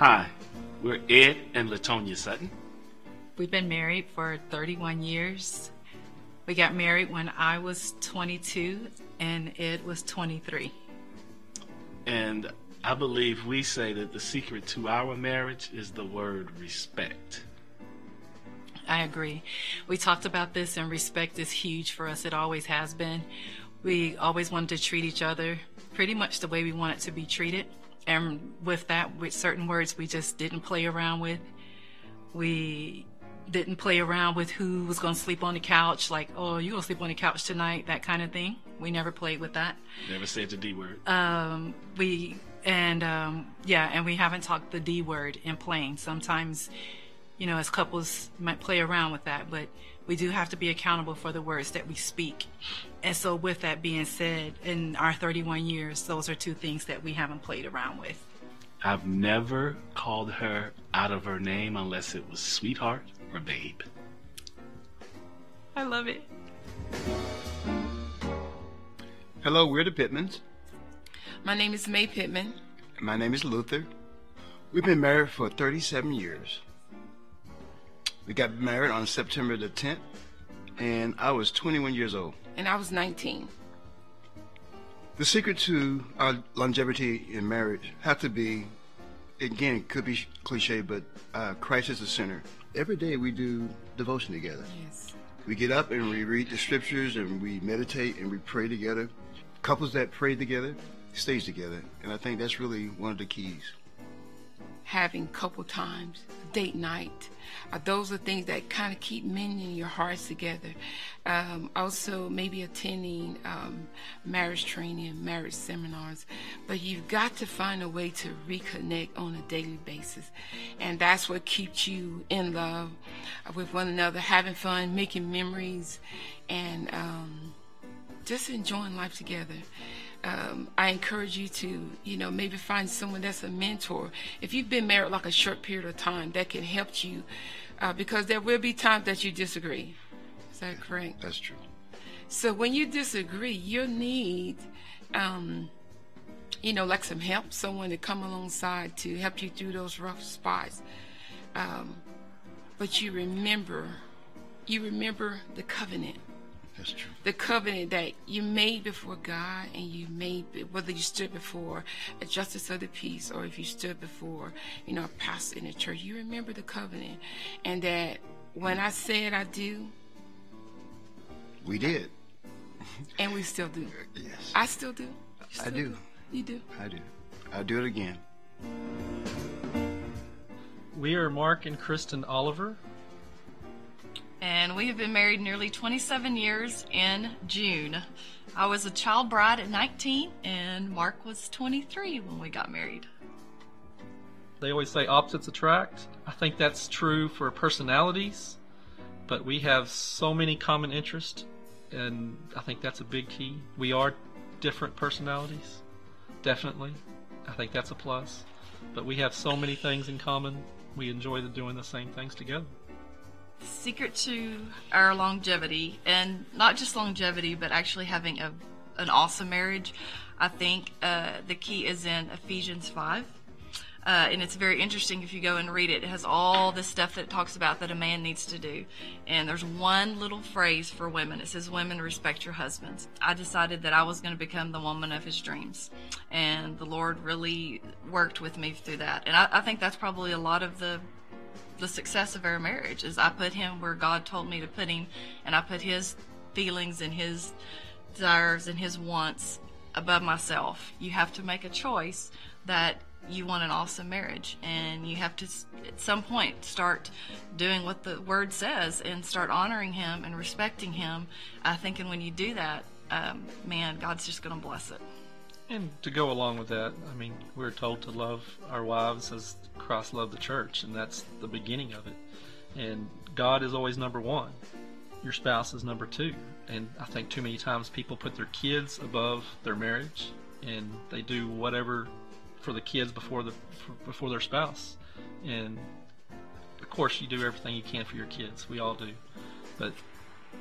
Hi, we're Ed and Latonia Sutton. We've been married for 31 years. We got married when I was 22 and Ed was 23. And I believe we say that the secret to our marriage is the word respect. I agree. We talked about this, and respect is huge for us. It always has been. We always wanted to treat each other pretty much the way we wanted to be treated. And with that, with certain words, we just didn't play around with. We didn't play around with who was going to sleep on the couch, like, oh, you're going to sleep on the couch tonight, that kind of thing. We never played with that. Never said the D word. Um, we, and um, yeah, and we haven't talked the D word in playing. Sometimes, you know, as couples might play around with that, but we do have to be accountable for the words that we speak. And so, with that being said, in our 31 years, those are two things that we haven't played around with. I've never called her out of her name unless it was sweetheart or babe. I love it. Hello, we're the Pittmans. My name is May Pittman. My name is Luther. We've been married for 37 years. We got married on September the 10th, and I was 21 years old. And I was 19. The secret to our longevity in marriage has to be, again, it could be cliche, but uh, Christ is the center. Every day we do devotion together. Yes. We get up and we read the scriptures and we meditate and we pray together. Couples that pray together stays together, and I think that's really one of the keys. Having couple times, date night, those are things that kind of keep mending your hearts together. Um, also, maybe attending um, marriage training, marriage seminars, but you've got to find a way to reconnect on a daily basis, and that's what keeps you in love with one another, having fun, making memories, and um, just enjoying life together um, I encourage you to, you know, maybe find someone that's a mentor. If you've been married like a short period of time, that can help you, uh, because there will be times that you disagree. Is that correct? That's true. So when you disagree, you need, um, you know, like some help, someone to come alongside to help you through those rough spots. Um, but you remember, you remember the covenant That's true. the covenant that you made before God and you made whether you stood before a justice of the peace or if you stood before you know a pastor in the church you remember the covenant and that when I said I do We did. and we still do Yes, I still do You I still do. you do I do. I'll do it again. We are Mark and Kristen Oliver. And we have been married nearly 27 years in June. I was a child bride at 19, and Mark was 23 when we got married. They always say opposites attract. I think that's true for personalities, but we have so many common interests, and I think that's a big key. We are different personalities, definitely. I think that's a plus. But we have so many things in common. We enjoy doing the same things together. Secret to our longevity, and not just longevity, but actually having a, an awesome marriage, I think uh, the key is in Ephesians 5. Uh, and it's very interesting if you go and read it. It has all the stuff that it talks about that a man needs to do. And there's one little phrase for women. It says, Women, respect your husbands. I decided that I was going to become the woman of his dreams. And the Lord really worked with me through that. And I, I think that's probably a lot of the the success of our marriage is I put him where God told me to put him and I put his feelings and his desires and his wants above myself. You have to make a choice that you want an awesome marriage and you have to at some point start doing what the word says and start honoring him and respecting him. I think and when you do that, um, man, God's just going to bless it. And to go along with that, I mean, we're told to love our wives as Christ loved the church, and that's the beginning of it. And God is always number one. Your spouse is number two. And I think too many times people put their kids above their marriage, and they do whatever for the kids before the for, before their spouse. And of course, you do everything you can for your kids. We all do, but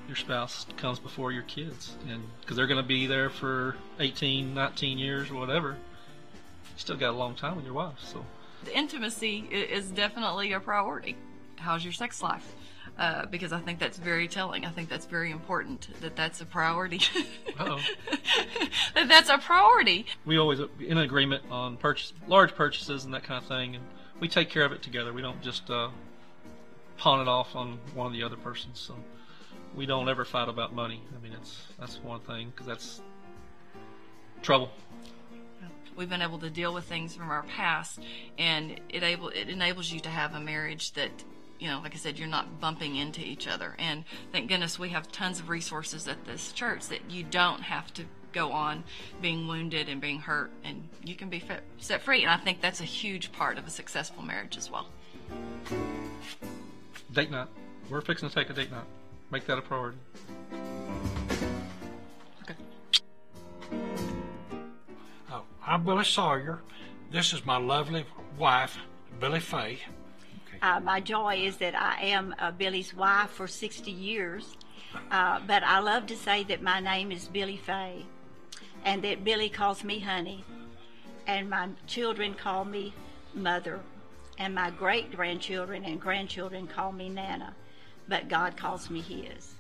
your spouse comes before your kids and because they're going to be there for 18 19 years or whatever you still got a long time with your wife so the intimacy is definitely a priority. How's your sex life? Uh, because I think that's very telling. I think that's very important that that's a priority. That that's a priority. we always in agreement on purchase large purchases and that kind of thing, and we take care of it together. We don't just uh, pawn it off on one of the other persons. So we don't ever fight about money. I mean, it's that's one thing because that's trouble. We've been able to deal with things from our past, and it able it enables you to have a marriage that, you know, like I said, you're not bumping into each other. And thank goodness we have tons of resources at this church that you don't have to go on being wounded and being hurt, and you can be fe- set free. And I think that's a huge part of a successful marriage as well. Date night. We're fixing to take a date night. Make that a priority. Okay. Oh, I'm Billy Sawyer. This is my lovely wife, Billy Fay. Uh, my joy is that I am uh, Billy's wife for 60 years, uh, but I love to say that my name is Billy Fay, and that Billy calls me honey, and my children call me mother, and my great grandchildren and grandchildren call me Nana, but God calls me His.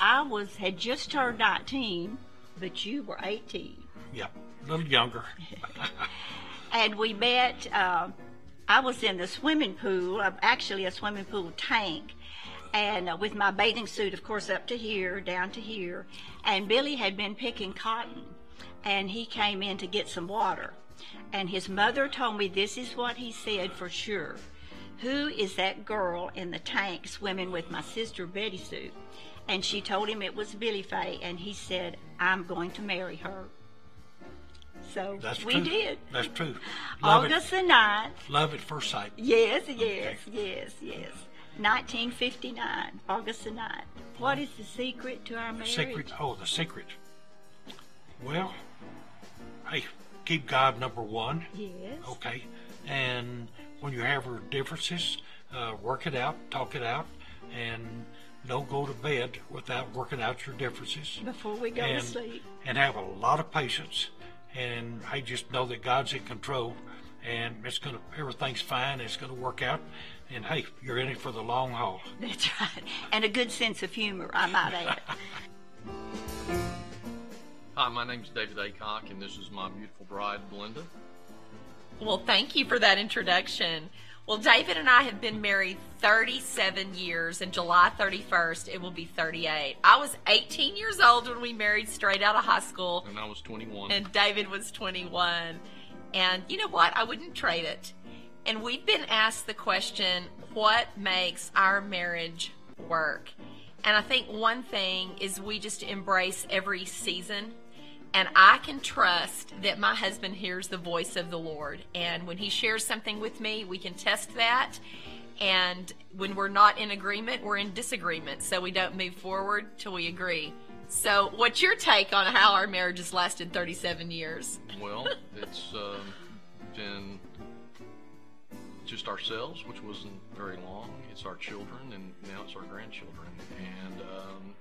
I was had just turned 19, but you were 18. Yep, a little younger. and we met. Uh, I was in the swimming pool, uh, actually a swimming pool tank, and uh, with my bathing suit, of course, up to here, down to here. And Billy had been picking cotton, and he came in to get some water. And his mother told me this is what he said for sure. Who is that girl in the tank swimming with my sister Betty Sue? And she told him it was Billy Fay, and he said, I'm going to marry her. So That's we true. did. That's true. Love August it. the 9th. Love at first sight. Yes, yes, yes, yes. 1959, August the 9th. What is the secret to our The marriage? secret. Oh, the secret. Well, hey, keep God number one. Yes. Okay. And when you have your differences, uh, work it out, talk it out, and don't go to bed without working out your differences. Before we go and, to sleep. And have a lot of patience. And I just know that God's in control, and it's gonna everything's fine. It's gonna work out. And hey, you're in it for the long haul. That's right. And a good sense of humor, I might add. Hi, my name's David Acock, and this is my beautiful bride, Belinda. Well, thank you for that introduction. Well, David and I have been married 37 years, and July 31st, it will be 38. I was 18 years old when we married straight out of high school, And I was 21. and David was 21. And you know what? I wouldn't trade it. And we've been asked the question what makes our marriage work? And I think one thing is we just embrace every season. And I can trust that my husband hears the voice of the Lord. And when he shares something with me, we can test that. And when we're not in agreement, we're in disagreement. So we don't move forward till we agree. So, what's your take on how our marriage has lasted 37 years? well, it's um, been just ourselves, which wasn't very long. It's our children, and now it's our grandchildren. And um,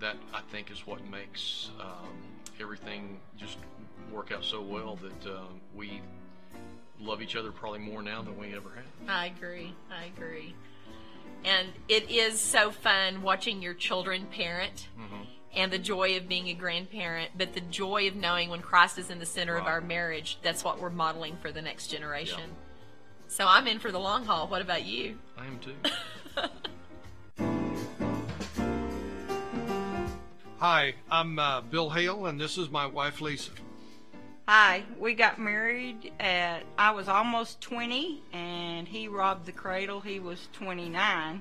that, I think, is what makes um, everything just work out so well that um, we love each other probably more now than we ever have. I agree. I agree. And it is so fun watching your children parent and the joy of being a grandparent, but the joy of knowing when Christ is in the center of our marriage, that's what we're modeling for the next generation. Yeah. So I'm in for the long haul. What about you? I am too. Hi, I'm uh, Bill Hale, and this is my wife Lisa. Hi, we got married at, I was almost 20, and he robbed the cradle. He was 29.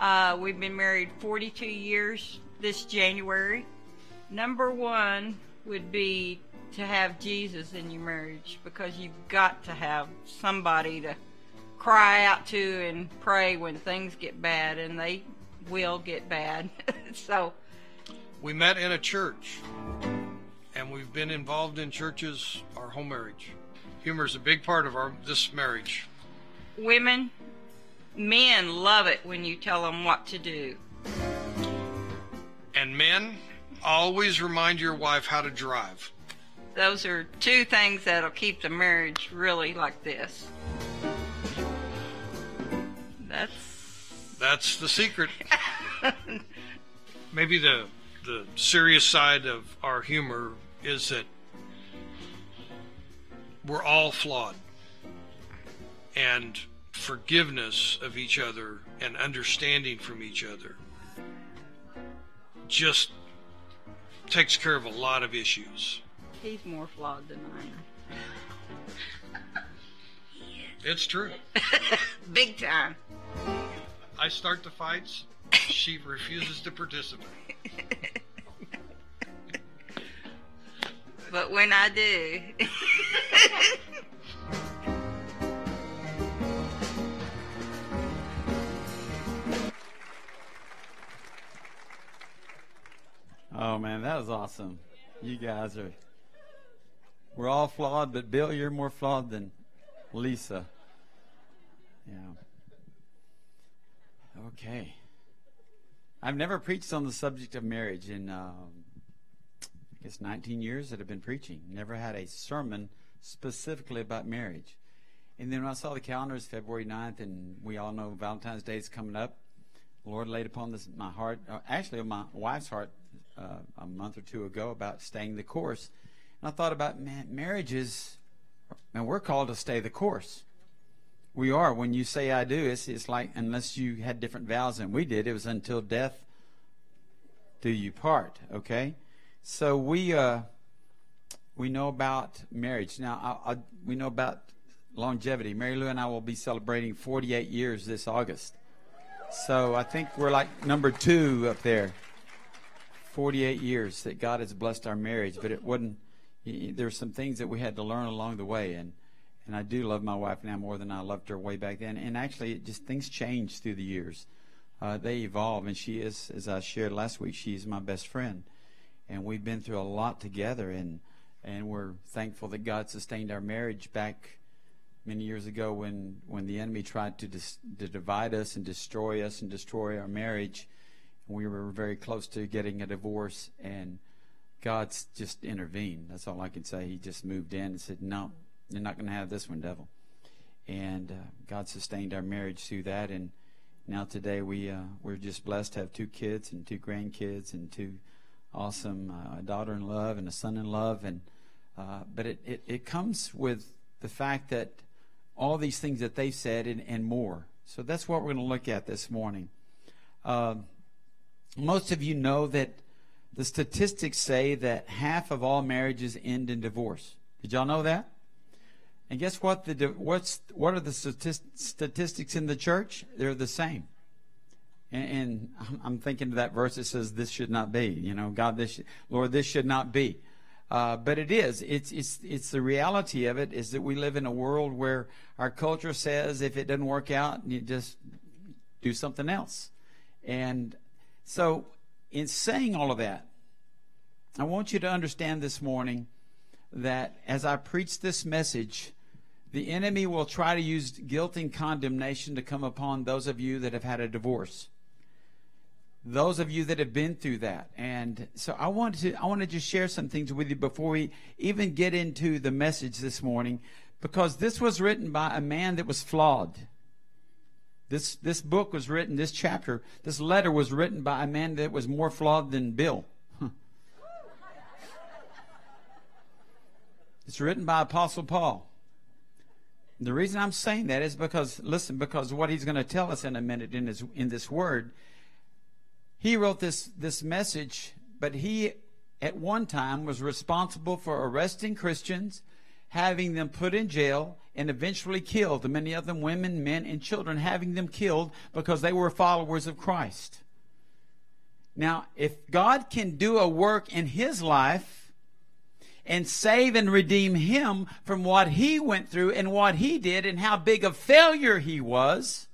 Uh, we've been married 42 years this January. Number one would be to have Jesus in your marriage because you've got to have somebody to cry out to and pray when things get bad, and they will get bad. so, We met in a church, and we've been involved in churches our whole marriage. Humor is a big part of our this marriage. women, men love it when you tell them what to do. And men, always remind your wife how to drive. those are two things that'll keep the marriage really like this. That's That's the secret. Maybe the the serious side of our humor is that we're all flawed. And forgiveness of each other and understanding from each other just takes care of a lot of issues. he's more flawed than I am. It's true. Big time. I start the fights, she refuses to participate. But when I do, Oh man, that was awesome. You guys are we're all flawed, but Bill, you're more flawed than Lisa. Yeah. Okay. I've never preached on the subject of marriage in um, I guess 19 years that I've been preaching. Never had a sermon specifically about marriage. And then when I saw the calendar, it's February 9th, and we all know Valentine's Day is coming up. The Lord laid upon this my heart, uh, actually my wife's heart, uh, a month or two ago about staying the course. And I thought about man, marriages, and we're called to stay the course. We are. When you say I do, it's, it's like unless you had different vows than we did, it was until death do you part. Okay, so we uh, we know about marriage now. I, I, we know about longevity. Mary Lou and I will be celebrating 48 years this August. So I think we're like number two up there. 48 years that God has blessed our marriage, but it wasn't. There's some things that we had to learn along the way, and and I do love my wife now more than I loved her way back then. And actually, just things change through the years. Uh, they evolve, and she is, as I shared last week, she's my best friend, and we've been through a lot together, and and we're thankful that God sustained our marriage back many years ago when when the enemy tried to dis, to divide us and destroy us and destroy our marriage. We were very close to getting a divorce, and God's just intervened. That's all I can say. He just moved in and said, "No, you're not going to have this one, devil." And uh, God sustained our marriage through that, and now today we uh, we're just blessed to have two kids and two grandkids and two awesome uh, daughter in love and a son in love, and uh, but it, it it comes with the fact that all these things that they've said and, and more. So that's what we're going to look at this morning. Uh, most of you know that the statistics say that half of all marriages end in divorce. Did y'all know that? And guess what? The what's what are the statistics in the church? They're the same. And, and I'm thinking of that verse that says, "This should not be." You know, God, this Lord, this should not be. Uh, but it is. It's it's it's the reality of it is that we live in a world where our culture says if it doesn't work out, you just do something else. And so, in saying all of that, I want you to understand this morning that as I preach this message, the enemy will try to use guilt and condemnation to come upon those of you that have had a divorce. Those of you that have been through that. And so I want to I want to just share some things with you before we even get into the message this morning because this was written by a man that was flawed. This this book was written, this chapter, this letter was written by a man that was more flawed than Bill. It's written by Apostle Paul. The reason I'm saying that is because listen, because what he's going to tell us in a minute in his in this word, he wrote this this message, but he at one time was responsible for arresting Christians, having them put in jail, and eventually killed. Many of them women, men, and children, having them killed because they were followers of Christ. Now, if God can do a work in his life and save and redeem him from what he went through and what he did and how big a failure he was,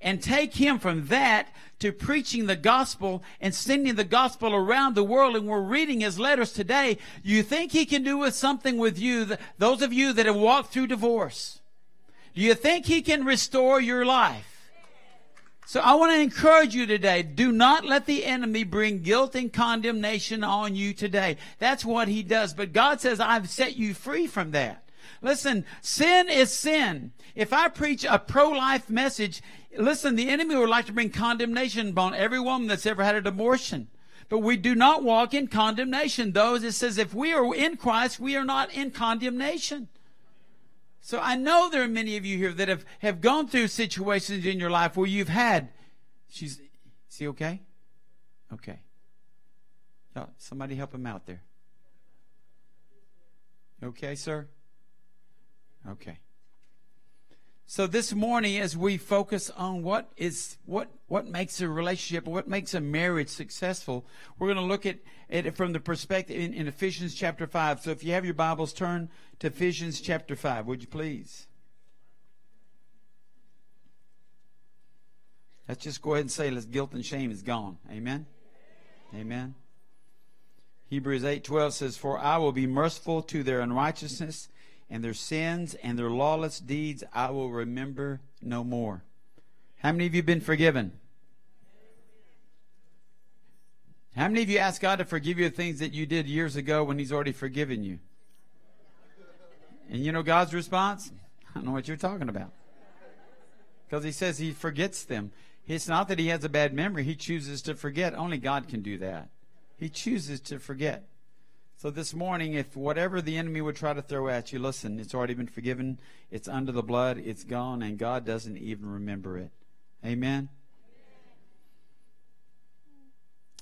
and take him from that to preaching the gospel and sending the gospel around the world, and we're reading his letters today, you think he can do with something with you, those of you that have walked through divorce? Do you think he can restore your life? So I want to encourage you today. Do not let the enemy bring guilt and condemnation on you today. That's what he does. But God says, I've set you free from that. Listen, sin is sin. If I preach a pro-life message, listen, the enemy would like to bring condemnation upon every woman that's ever had an abortion. But we do not walk in condemnation. Those it says if we are in Christ, we are not in condemnation. So I know there are many of you here that have, have gone through situations in your life where you've had. She's, is he okay? Okay. somebody help him out there. Okay, sir? Okay. So this morning, as we focus on what is what what makes a relationship, what makes a marriage successful, we're going to look at, it from the perspective in, in Ephesians chapter five. So if you have your Bibles, turn to Ephesians chapter five, would you please? Let's just go ahead and say, let's guilt and shame is gone. Amen. Amen. Hebrews eight twelve says, "For I will be merciful to their unrighteousness." And their sins and their lawless deeds I will remember no more. How many of you have been forgiven? How many of you asked God to forgive you things that you did years ago when He's already forgiven you? And you know God's response? I don't know what you're talking about. Because He says He forgets them. It's not that He has a bad memory, He chooses to forget. Only God can do that. He chooses to forget. So this morning, if whatever the enemy would try to throw at you, listen, it's already been forgiven. It's under the blood. It's gone, and God doesn't even remember it. Amen.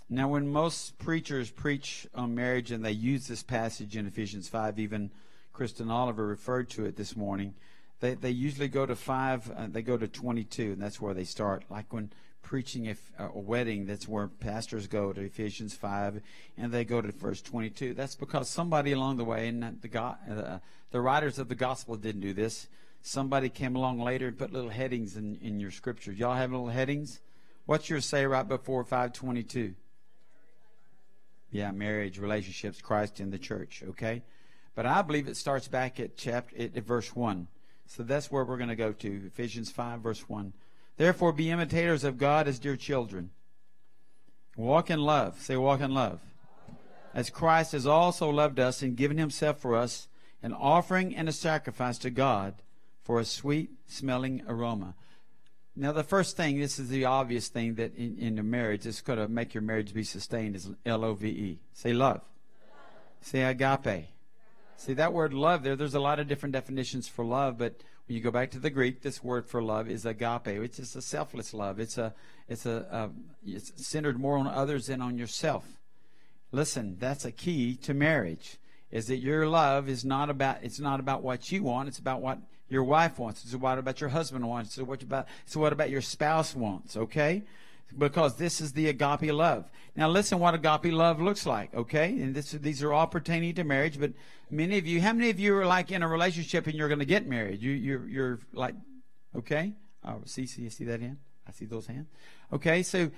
Now, when most preachers preach on marriage and they use this passage in Ephesians 5, even Kristen Oliver referred to it this morning, they, they usually go to 5, uh, they go to 22, and that's where they start. Like when preaching a, a, wedding, that's where pastors go to Ephesians 5 and they go to verse 22. That's because somebody along the way, and the, uh, the writers of the gospel didn't do this. Somebody came along later and put little headings in, in your scriptures. Y'all have little headings? What's your say right before 522? Yeah, marriage, relationships, Christ and the church, okay? But I believe it starts back at chapter at verse 1. So that's where we're going to go to, Ephesians 5 verse 1. Therefore, be imitators of God as dear children. Walk in love. Say, walk in love. As Christ has also loved us and given himself for us, an offering and a sacrifice to God for a sweet smelling aroma. Now, the first thing, this is the obvious thing that in, in a marriage is going to make your marriage be sustained is L O V E. Say love. love. Say agape. See that word love there, there's a lot of different definitions for love, but when you go back to the Greek, this word for love is agape. It's just a selfless love. It's a it's a, a it's centered more on others than on yourself. Listen, that's a key to marriage. Is that your love is not about it's not about what you want. It's about what your wife wants. It's what about your husband wants. It's what about it's what about your spouse wants. Okay, because this is the agape love. Now listen what agape love looks like, okay? And this, these are all pertaining to marriage, but many of you, how many of you are like in a relationship and you're going to get married? You, you're, you're like, okay? Oh, see, see, see that hand? I see those hands. Okay, so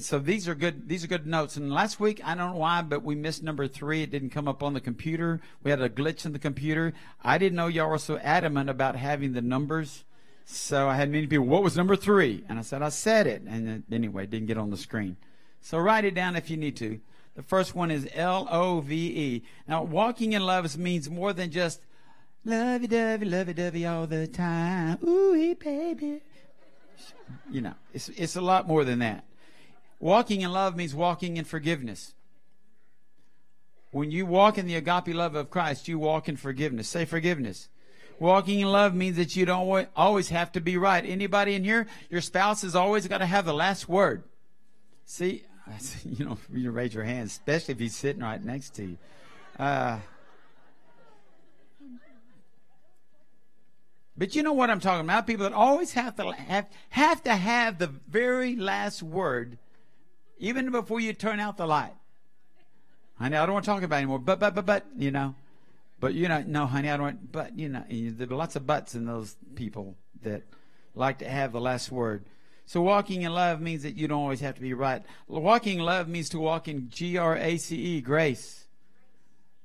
so these are good. These are good notes. And last week, I don't know why, but we missed number three. It didn't come up on the computer. We had a glitch in the computer. I didn't know y'all were so adamant about having the numbers so I had many people, what was number three? And I said, I said it. And anyway, didn't get on the screen. So write it down if you need to. The first one is L O V E. Now, walking in love means more than just lovey dovey, lovey dovey all the time. Ooh, baby. You know, it's, it's a lot more than that. Walking in love means walking in forgiveness. When you walk in the agape love of Christ, you walk in forgiveness. Say forgiveness. Walking in love means that you don't always have to be right. Anybody in here, your spouse has always got to have the last word. See, you know, you raise your hand, especially if he's sitting right next to you. Uh, but you know what I'm talking about? People that always have to have have to have the very last word, even before you turn out the light. I know I don't want to talk about anymore, but but but but you know. But you know, no, honey, I don't. But you know, there are lots of buts in those people that like to have the last word. So walking in love means that you don't always have to be right. Walking in love means to walk in G R A C E, grace.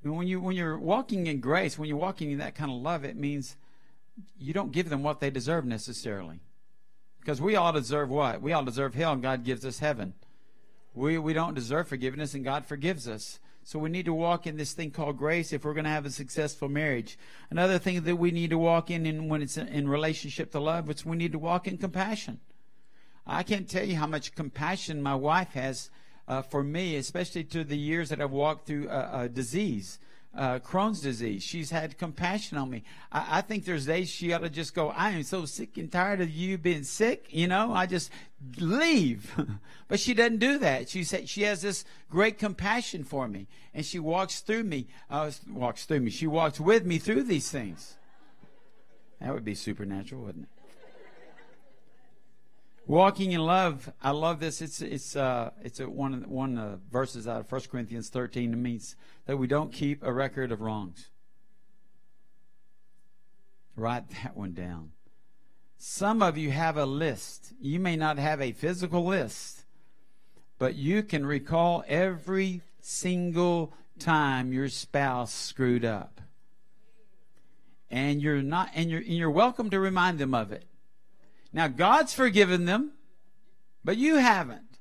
And when you when you're walking in grace, when you're walking in that kind of love, it means you don't give them what they deserve necessarily. Because we all deserve what? We all deserve hell, and God gives us heaven. We, we don't deserve forgiveness, and God forgives us. So we need to walk in this thing called grace if we're going to have a successful marriage. Another thing that we need to walk in, in when it's in relationship to love, is we need to walk in compassion. I can't tell you how much compassion my wife has uh, for me, especially to the years that I've walked through a, a disease uh, Crohn's disease. She's had compassion on me. I, I, think there's days she ought to just go, I am so sick and tired of you being sick. You know, I just leave. but she doesn't do that. She said she has this great compassion for me, and she walks through me. Uh, walks through me. She walks with me through these things. That would be supernatural, wouldn't it? Walking in love, I love this. It's it's uh it's a, one one uh, verses out of 1 Corinthians 13. It means that we don't keep a record of wrongs. Write that one down. Some of you have a list. You may not have a physical list, but you can recall every single time your spouse screwed up. And you're not and you're and you're welcome to remind them of it. Now, God's forgiven them, but you haven't.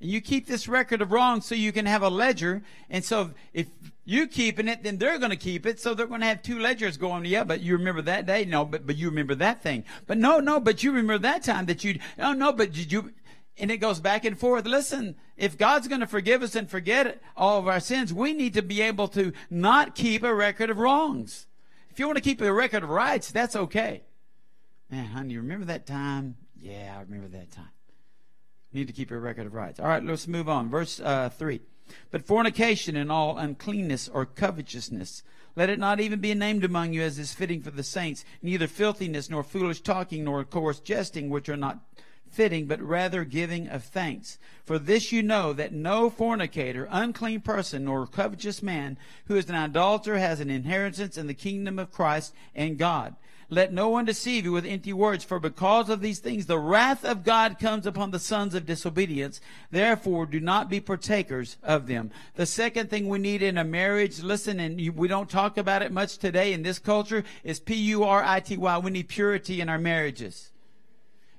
And you keep this record of wrong so you can have a ledger. And so if you're keeping it, then they're going to keep it. So they're going to have two ledgers going. Yeah, but you remember that day? No, but, but you remember that thing. But no, no, but you remember that time that you, oh no, but did you, and it goes back and forth. Listen, if God's going to forgive us and forget all of our sins, we need to be able to not keep a record of wrongs. If you want to keep a record of rights, that's okay. Man, honey, you remember that time? Yeah, I remember that time. need to keep a record of rights. All right, let's move on. Verse uh, 3. But fornication and all uncleanness or covetousness, let it not even be named among you as is fitting for the saints, neither filthiness, nor foolish talking, nor coarse jesting, which are not fitting, but rather giving of thanks. For this you know that no fornicator, unclean person, nor covetous man who is an idolater has an inheritance in the kingdom of Christ and God. Let no one deceive you with empty words, for because of these things the wrath of God comes upon the sons of disobedience. Therefore, do not be partakers of them. The second thing we need in a marriage, listen, and you, we don't talk about it much today in this culture, is P-U-R-I-T-Y. We need purity in our marriages.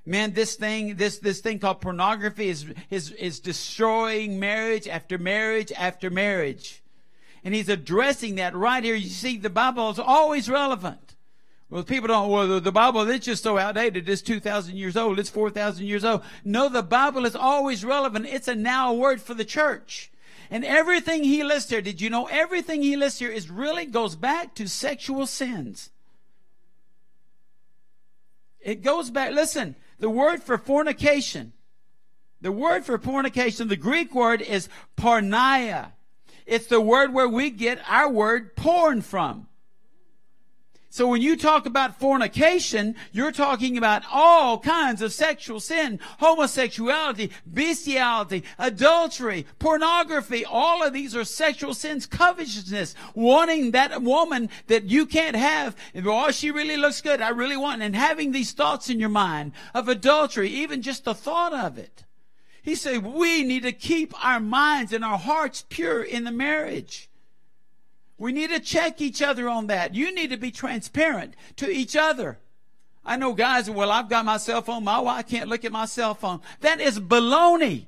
Man, this thing, this, this thing called pornography is, is, is destroying marriage after marriage after marriage. And he's addressing that right here. You see, the Bible is always relevant. Well, people don't, well, the Bible, it's just so outdated. It's 2,000 years old. It's 4,000 years old. No, the Bible is always relevant. It's a now word for the church. And everything he lists here, did you know everything he lists here is really goes back to sexual sins? It goes back, listen, the word for fornication, the word for fornication, the Greek word is porneia. It's the word where we get our word porn from. So when you talk about fornication, you're talking about all kinds of sexual sin, homosexuality, bestiality, adultery, pornography. All of these are sexual sins, covetousness, wanting that woman that you can't have. Oh, she really looks good. I really want, and having these thoughts in your mind of adultery, even just the thought of it. He said, we need to keep our minds and our hearts pure in the marriage. We need to check each other on that. You need to be transparent to each other. I know guys, well, I've got my cell phone. My wife can't look at my cell phone. That is baloney.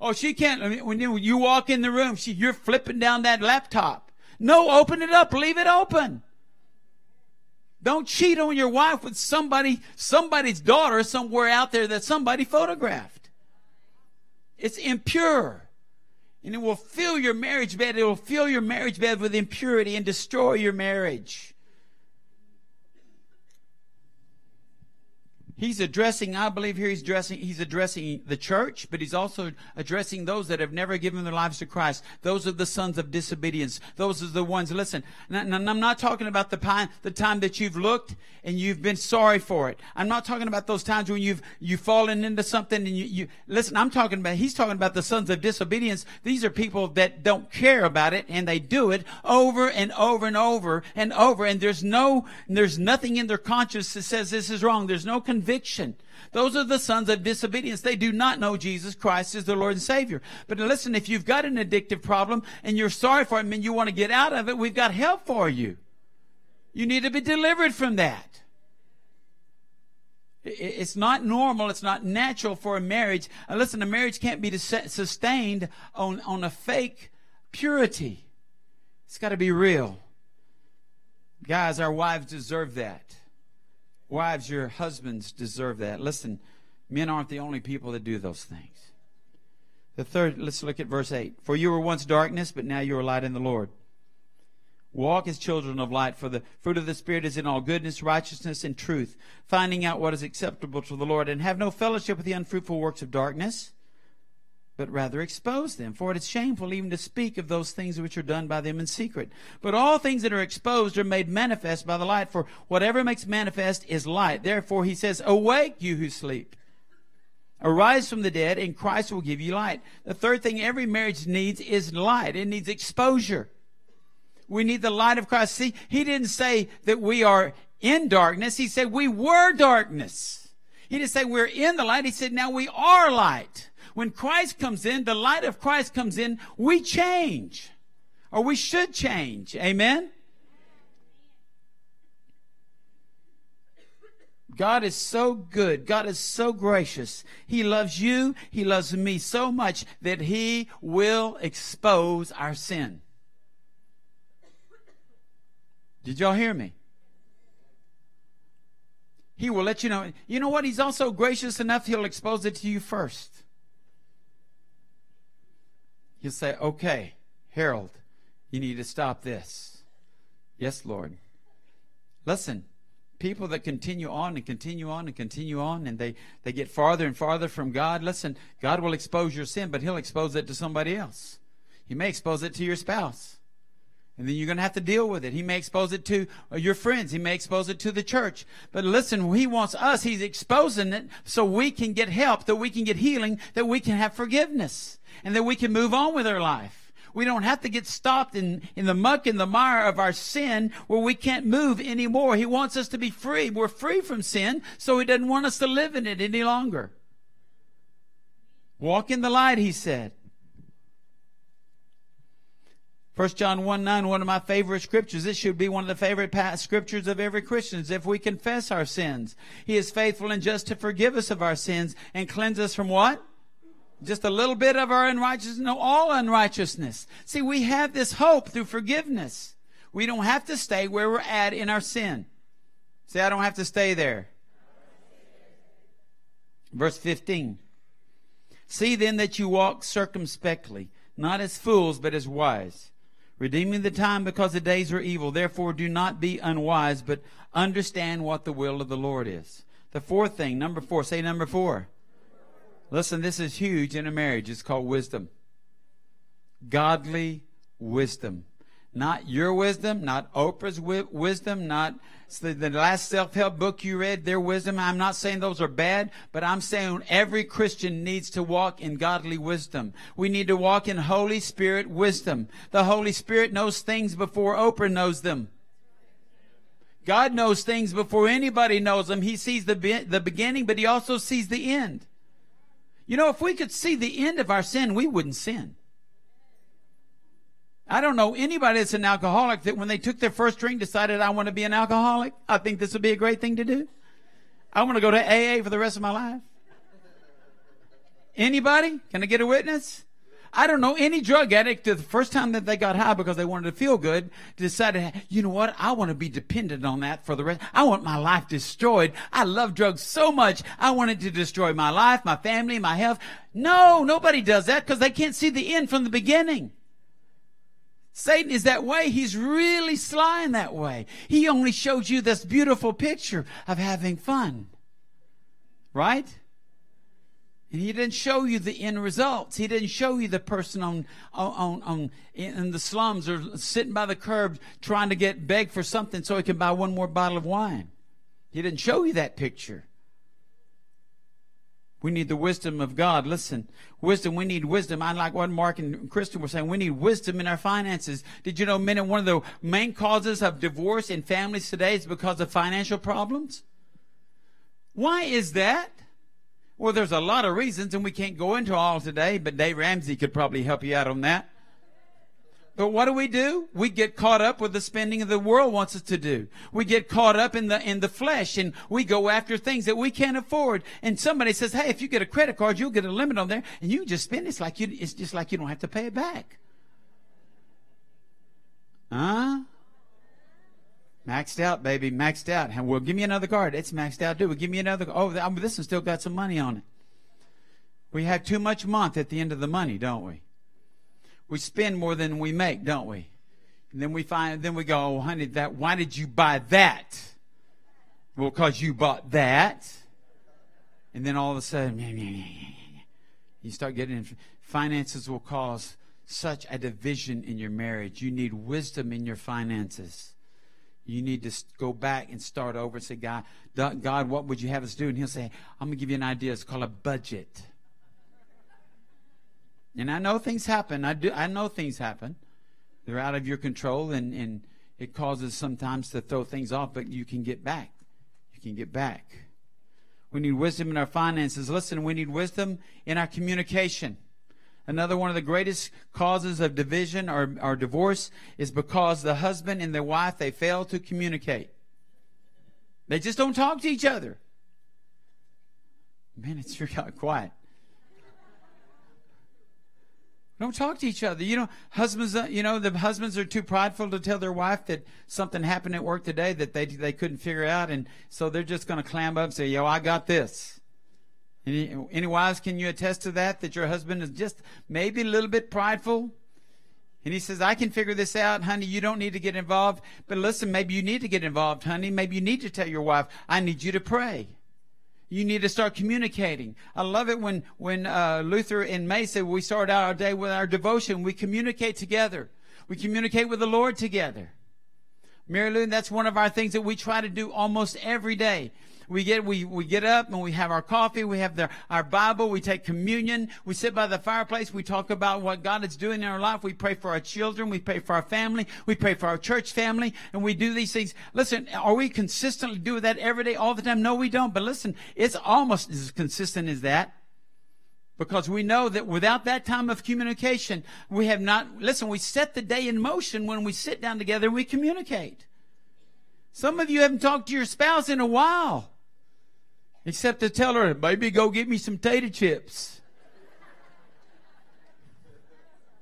Oh, she can't. When you walk in the room, she, you're flipping down that laptop. No, open it up. Leave it open. Don't cheat on your wife with somebody, somebody's daughter somewhere out there that somebody photographed. It's impure. And it will fill your marriage bed. It will fill your marriage bed with impurity and destroy your marriage. He's addressing, I believe here he's addressing, he's addressing the church, but he's also addressing those that have never given their lives to Christ. Those are the sons of disobedience. Those are the ones, listen, and I'm not talking about the time, the time that you've looked and you've been sorry for it. I'm not talking about those times when you've, you've fallen into something and you, you, listen, I'm talking about, he's talking about the sons of disobedience. These are people that don't care about it and they do it over and over and over and over. And there's no, there's nothing in their conscience that says this is wrong. There's no conviction. Those are the sons of disobedience. They do not know Jesus Christ as their Lord and Savior. But listen, if you've got an addictive problem and you're sorry for it and you want to get out of it, we've got help for you. You need to be delivered from that. It's not normal. It's not natural for a marriage. And listen, a marriage can't be sustained on, on a fake purity. It's got to be real. Guys, our wives deserve that. Wives, your husbands deserve that. Listen, men aren't the only people that do those things. The third, let's look at verse 8. For you were once darkness, but now you are light in the Lord. Walk as children of light, for the fruit of the Spirit is in all goodness, righteousness, and truth, finding out what is acceptable to the Lord, and have no fellowship with the unfruitful works of darkness, but rather expose them. For it is shameful even to speak of those things which are done by them in secret. But all things that are exposed are made manifest by the light, for whatever makes manifest is light. Therefore he says, Awake, you who sleep. Arise from the dead, and Christ will give you light. The third thing every marriage needs is light. It needs exposure. We need the light of Christ. See, he didn't say that we are in darkness. He said we were darkness. He didn't say we're in the light. He said now we are light. When Christ comes in, the light of Christ comes in, we change. Or we should change. Amen? God is so good. God is so gracious. He loves you. He loves me so much that He will expose our sin. Did y'all hear me? He will let you know. You know what? He's also gracious enough, he'll expose it to you first. He'll say, okay, Harold, you need to stop this. Yes, Lord. Listen, people that continue on and continue on and continue on and they, they get farther and farther from God, listen, God will expose your sin, but He'll expose it to somebody else. He may expose it to your spouse. And then you're going to have to deal with it. He may expose it to uh, your friends. He may expose it to the church. But listen, He wants us. He's exposing it so we can get help, that we can get healing, that we can have forgiveness, and that we can move on with our life. We don't have to get stopped in, in the muck and the mire of our sin where we can't move anymore. He wants us to be free. We're free from sin, so He doesn't want us to live in it any longer. Walk in the light, He said. 1 John 1 9, one of my favorite scriptures. This should be one of the favorite scriptures of every Christian. If we confess our sins, He is faithful and just to forgive us of our sins and cleanse us from what? Just a little bit of our unrighteousness? No, all unrighteousness. See, we have this hope through forgiveness. We don't have to stay where we're at in our sin. See, I don't have to stay there. Verse 15. See then that you walk circumspectly, not as fools, but as wise redeeming the time because the days are evil. Therefore, do not be unwise, but understand what the will of the Lord is. The fourth thing, number four, say number four. Listen, this is huge in a marriage. It's called wisdom. Godly wisdom. Not your wisdom, not Oprah's wi- wisdom, not the, the last self-help book you read, their wisdom. I'm not saying those are bad, but I'm saying every Christian needs to walk in godly wisdom. We need to walk in Holy Spirit wisdom. The Holy Spirit knows things before Oprah knows them. God knows things before anybody knows them. He sees the, be- the beginning, but he also sees the end. You know, if we could see the end of our sin, we wouldn't sin. I don't know anybody that's an alcoholic that when they took their first drink decided I want to be an alcoholic. I think this would be a great thing to do. I want to go to AA for the rest of my life. Anybody? Can I get a witness? I don't know any drug addict the first time that they got high because they wanted to feel good decided, you know what? I want to be dependent on that for the rest. I want my life destroyed. I love drugs so much. I wanted to destroy my life, my family, my health. No, nobody does that because they can't see the end from the beginning. Satan is that way. He's really sly in that way. He only shows you this beautiful picture of having fun. Right? And he didn't show you the end results. He didn't show you the person on, on, on, in the slums or sitting by the curb trying to get beg for something so he can buy one more bottle of wine. He didn't show you that picture. We need the wisdom of God. Listen, wisdom, we need wisdom. I like what Mark and Kristen were saying. We need wisdom in our finances. Did you know, men, one of the main causes of divorce in families today is because of financial problems? Why is that? Well, there's a lot of reasons, and we can't go into all today, but Dave Ramsey could probably help you out on that. But what do we do? We get caught up with the spending of the world wants us to do. We get caught up in the in the flesh and we go after things that we can't afford. And somebody says, "Hey, if you get a credit card, you'll get a limit on there, and you just spend. It's like you. It's just like you don't have to pay it back." Huh? Maxed out, baby. Maxed out. Well, give me another card. It's maxed out, dude. Give me another. Oh, um, this one still got some money on it. We have too much month at the end of the money, don't we? We spend more than we make, don't we? And then we find, then we go, oh, honey, that, why did you buy that? Well, because you bought that. And then all of a sudden, you start getting, finances will cause such a division in your marriage. You need wisdom in your finances. You need to go back and start over and say, God, God, what would you have us do? And he'll say, I'm going to give you an idea. It's called a budget. And I know things happen. I do. I know things happen. They're out of your control, and and it causes sometimes to throw things off. But you can get back. You can get back. We need wisdom in our finances. Listen, we need wisdom in our communication. Another one of the greatest causes of division or, or divorce is because the husband and the wife they fail to communicate. They just don't talk to each other. Man, it's got quiet. Don't talk to each other. You know, husbands. Uh, you know, the husbands are too prideful to tell their wife that something happened at work today that they they couldn't figure out, and so they're just going to clam up and say, "Yo, I got this." Any, any wives, can you attest to that? That your husband is just maybe a little bit prideful, and he says, "I can figure this out, honey. You don't need to get involved." But listen, maybe you need to get involved, honey. Maybe you need to tell your wife, "I need you to pray." You need to start communicating. I love it when, when uh, Luther and May said we start out our day with our devotion. We communicate together. We communicate with the Lord together. Mary Lou, that's one of our things that we try to do almost every day we get we, we get up and we have our coffee, we have our Bible, we take communion, we sit by the fireplace, we talk about what God is doing in our life, we pray for our children, we pray for our family, we pray for our church family, and we do these things. Listen, are we consistently doing that every day, all the time? No, we don't. But listen, it's almost as consistent as that. Because we know that without that time of communication, we have not, listen, we set the day in motion when we sit down together and we communicate. Some of you haven't talked to your spouse in a while. Except to tell her, baby, go get me some tater chips.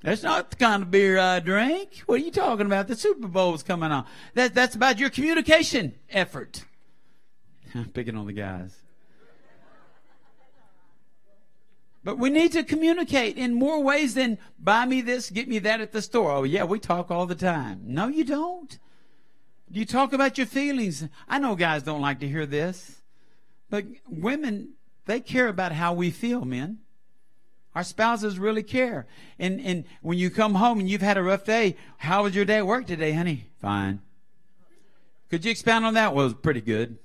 That's not the kind of beer I drink. What are you talking about? The Super Bowl's coming on. That, that's about your communication effort. I'm picking on the guys. But we need to communicate in more ways than buy me this, get me that at the store. Oh, yeah, we talk all the time. No, you don't. Do you talk about your feelings? I know guys don't like to hear this. But women, they care about how we feel, men. Our spouses really care. And and when you come home and you've had a rough day, how was your day at work today, honey? Fine. Could you expound on that? Well, it was pretty good.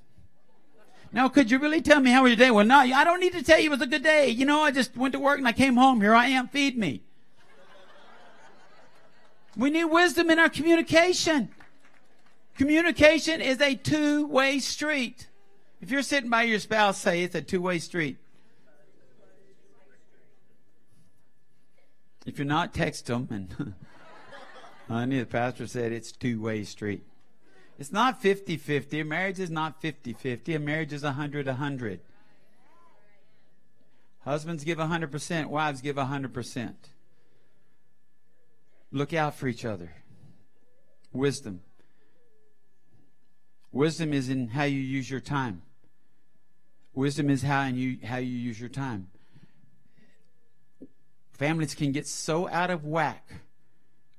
Now, could you really tell me how was your day? Well, no, I don't need to tell you it was a good day. You know, I just went to work and I came home. Here I am. Feed me. We need wisdom in our communication. Communication is a two-way street. If you're sitting by your spouse, say it's a two way street. If you're not, text them. And honey, the pastor said it's two way street. It's not 50 50. A marriage is not 50 50. A marriage is 100 100. Husbands give 100%, wives give 100%. Look out for each other. Wisdom. Wisdom is in how you use your time. Wisdom is how and you how you use your time. Families can get so out of whack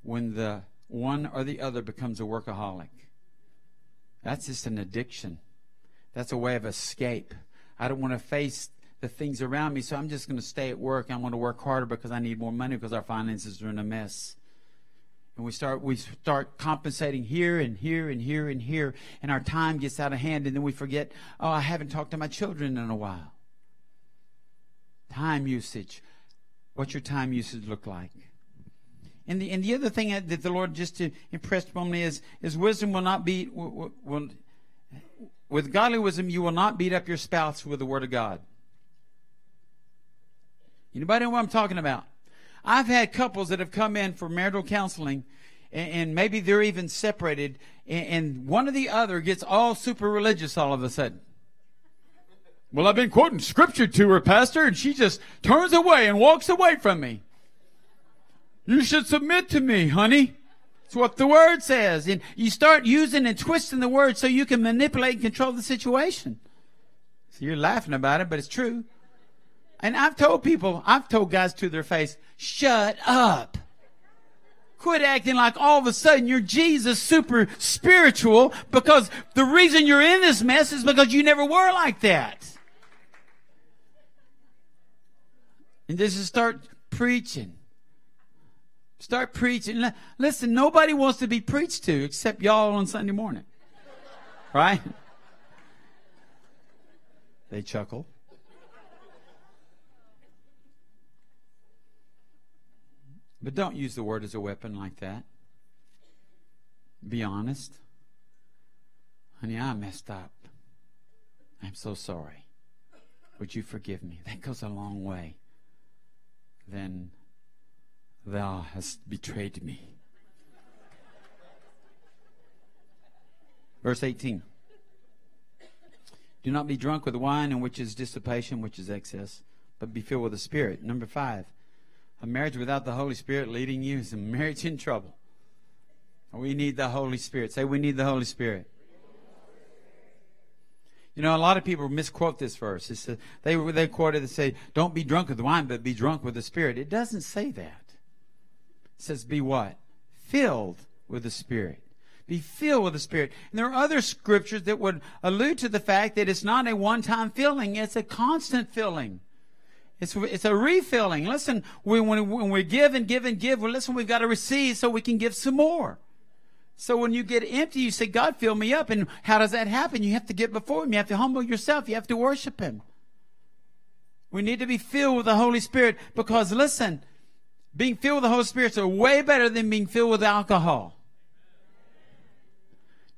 when the one or the other becomes a workaholic. That's just an addiction. That's a way of escape. I don't want to face the things around me, so I'm just going to stay at work. I'm going to work harder because I need more money because our finances are in a mess and we start we start compensating here and here and here and here and our time gets out of hand and then we forget oh i haven't talked to my children in a while. Time usage. What's your time usage look like? And the and the other thing that the lord just impressed upon me is is wisdom will not be will, will, with godly wisdom you will not beat up your spouse with the word of god. Anybody know what i'm talking about I've had couples that have come in for marital counseling and, maybe they're even separated and one or the other gets all super religious all of a sudden. Well, I've been quoting scripture to her, Pastor, and she just turns away and walks away from me. You should submit to me, honey. It's what the word says. And you start using and twisting the word so you can manipulate and control the situation. So you're laughing about it, but it's true. And I've told people, I've told guys to their face, shut up. Quit acting like all of a sudden you're Jesus super spiritual because the reason you're in this mess is because you never were like that. And just start preaching. Start preaching. Listen, nobody wants to be preached to except y'all on Sunday morning. Right? They chuckle. But don't use the word as a weapon like that. Be honest. Honey, I messed up. I'm so sorry. Would you forgive me? That goes a long way. Then thou hast betrayed me. Verse 18. Do not be drunk with wine in which is dissipation, which is excess, but be filled with the Spirit. Number five, a marriage without the Holy Spirit leading you is a marriage in trouble. We need the Holy Spirit. Say, we need the Holy Spirit. You know, a lot of people misquote this verse. They they quote it and say, "Don't be drunk with wine, but be drunk with the Spirit." It doesn't say that. It says, "Be what? Filled with the Spirit." Be filled with the Spirit. And there are other scriptures that would allude to the fact that it's not a one-time filling; it's a constant filling. It's, it's a refilling. Listen, when, when, when we give and give and give, well, listen, we've got to receive so we can give some more. So when you get empty, you say, God, fill me up. And how does that happen? You have to get before Him. You have to humble yourself. You have to worship Him. We need to be filled with the Holy Spirit because, listen, being filled with the Holy Spirit is way better than being filled with alcohol.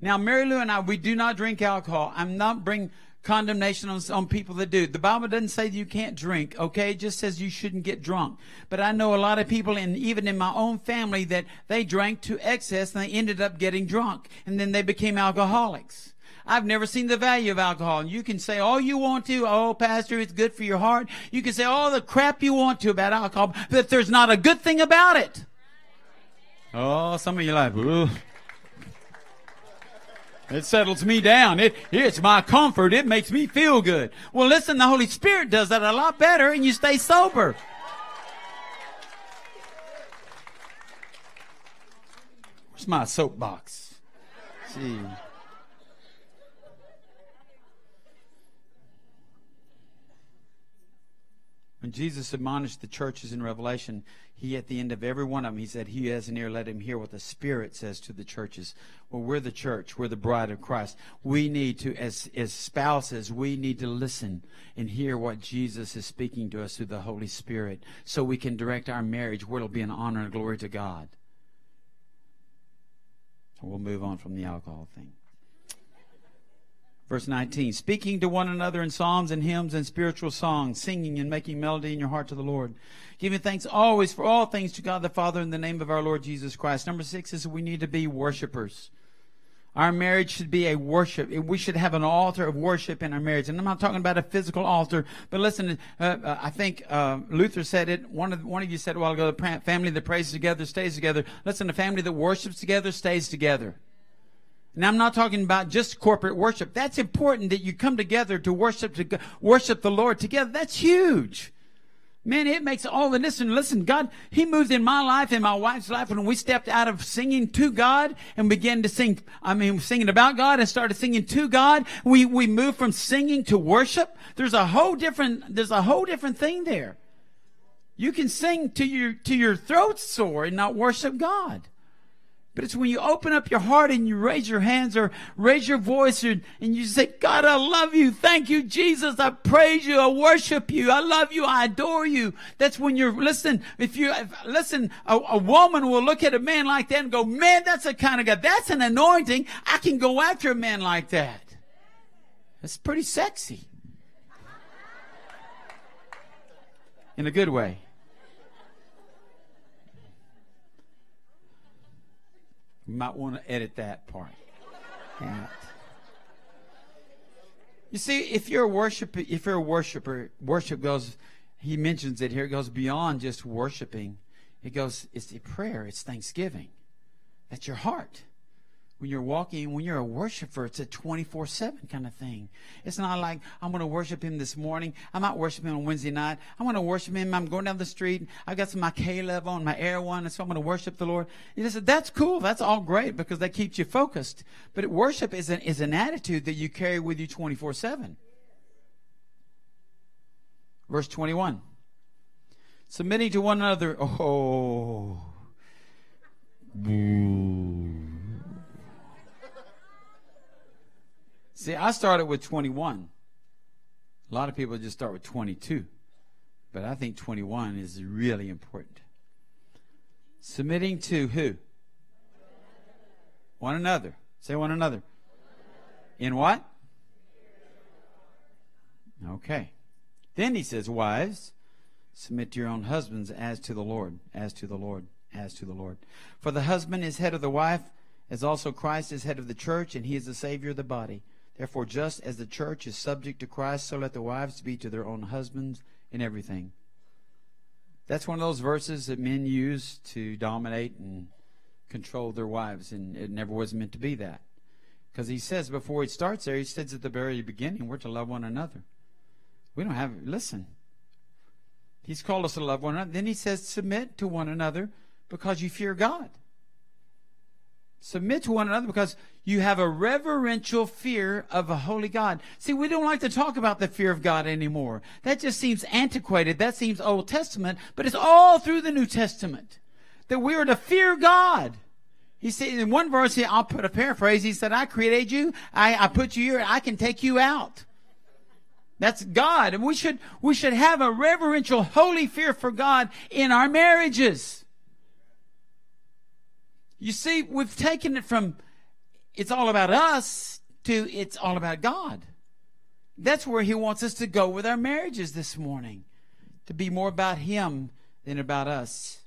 Now, Mary Lou and I, we do not drink alcohol. I'm not bringing condemnation on, on people that do. The Bible doesn't say you can't drink, okay? It just says you shouldn't get drunk. But I know a lot of people, and even in my own family, that they drank to excess and they ended up getting drunk. And then they became alcoholics. I've never seen the value of alcohol. And you can say all you want to, oh, Pastor, it's good for your heart. You can say all the crap you want to about alcohol, but there's not a good thing about it. Oh, some of you like, Ooh. It settles me down. It, it's my comfort. It makes me feel good. Well, listen, the Holy Spirit does that a lot better and you stay sober. Where's my soapbox? See. When Jesus admonished the churches in Revelation, he, at the end of every one of them, he said, He has an ear, let him hear what the Spirit says to the churches. Well, we're the church. We're the bride of Christ. We need to, as, as spouses, we need to listen and hear what Jesus is speaking to us through the Holy Spirit so we can direct our marriage where it'll be an honor and glory to God. We'll move on from the alcohol thing. Verse 19, speaking to one another in psalms and hymns and spiritual songs, singing and making melody in your heart to the Lord. Giving thanks always for all things to God the Father in the name of our Lord Jesus Christ. Number six is we need to be worshipers. Our marriage should be a worship. We should have an altar of worship in our marriage. And I'm not talking about a physical altar, but listen, uh, uh, I think uh, Luther said it. One of, one of you said a while ago, the family that prays together stays together. Listen, a family that worships together stays together. And I'm not talking about just corporate worship. That's important that you come together to worship to worship the Lord together. That's huge. Man, it makes all the listen. Listen, God, He moved in my life and my wife's life when we stepped out of singing to God and began to sing. I mean, singing about God and started singing to God. We we moved from singing to worship. There's a whole different. There's a whole different thing there. You can sing to your to your throat sore and not worship God. But it's when you open up your heart and you raise your hands or raise your voice and, and you say, God, I love you. Thank you, Jesus. I praise you. I worship you. I love you. I adore you. That's when you're, listen, if you, if, listen, a, a woman will look at a man like that and go, man, that's a kind of guy. That's an anointing. I can go after a man like that. That's pretty sexy. In a good way. You might want to edit that part out. You see, if you're a worshiper, if you're a worshiper, worship goes. He mentions it here. It goes beyond just worshiping. It goes. It's a prayer. It's thanksgiving. That's your heart. When you're walking, when you're a worshiper, it's a 24 7 kind of thing. It's not like, I'm going to worship him this morning. I'm not worshiping on Wednesday night. I'm going to worship him. I'm going down the street. I've got some my K-LOVE on, my Air One, and so I'm going to worship the Lord. You said, that's cool. That's all great because that keeps you focused. But worship is an, is an attitude that you carry with you 24 7. Verse 21. Submitting to one another. Oh. Boo. See, I started with 21. A lot of people just start with 22. But I think 21 is really important. Submitting to who? One another. Say one another. In what? Okay. Then he says, Wives, submit to your own husbands as to the Lord, as to the Lord, as to the Lord. For the husband is head of the wife, as also Christ is head of the church, and he is the Savior of the body. Therefore, just as the church is subject to Christ, so let the wives be to their own husbands in everything. That's one of those verses that men use to dominate and control their wives, and it never was meant to be that. Because he says before he starts there, he says at the very beginning, we're to love one another. We don't have, listen. He's called us to love one another. Then he says, submit to one another because you fear God. Submit to one another because you have a reverential fear of a holy God. See, we don't like to talk about the fear of God anymore. That just seems antiquated. That seems Old Testament, but it's all through the New Testament that we are to fear God. He said in one verse, here, I'll put a paraphrase. He said, I created you. I, I put you here. I can take you out. That's God. And we should, we should have a reverential, holy fear for God in our marriages. You see, we've taken it from it's all about us to it's all about God. That's where He wants us to go with our marriages this morning, to be more about Him than about us.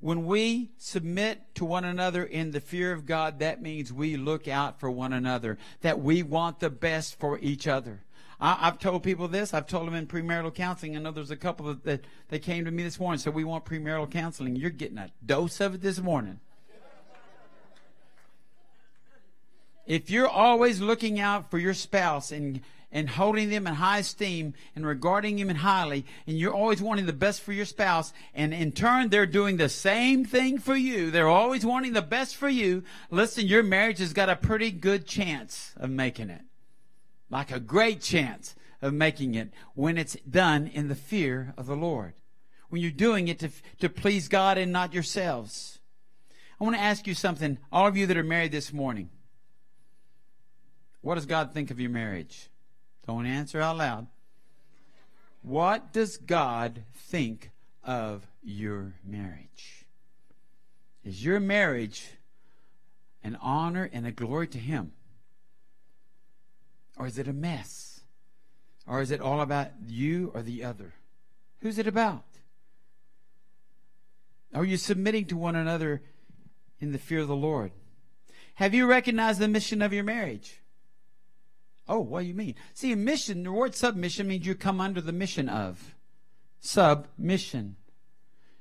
When we submit to one another in the fear of God, that means we look out for one another, that we want the best for each other. I, have told people this. I've told them in premarital counseling. I know there's a couple that, that, came to me this morning. So we want premarital counseling. You're getting a dose of it this morning. If you're always looking out for your spouse and and holding them in high esteem and regarding them highly, and you're always wanting the best for your spouse, and in turn they're doing the same thing for you. They're always wanting the best for you. Listen, your marriage has got a pretty good chance of making it like a great chance of making it when it's done in the fear of the Lord. When you're doing it to, to please God and not yourselves. I want to ask you something, all of you that are married this morning. What does God think of your marriage? Don't answer out loud. What does God think of your marriage? Is your marriage an honor and a glory to Him? Or is it a mess? Or is it all about you or the other? Who's it about? Are you submitting to one another in the fear of the Lord? Have you recognized the mission of your marriage? Oh, what do you mean? See, a mission, the word submission means you come under the mission of. Submission.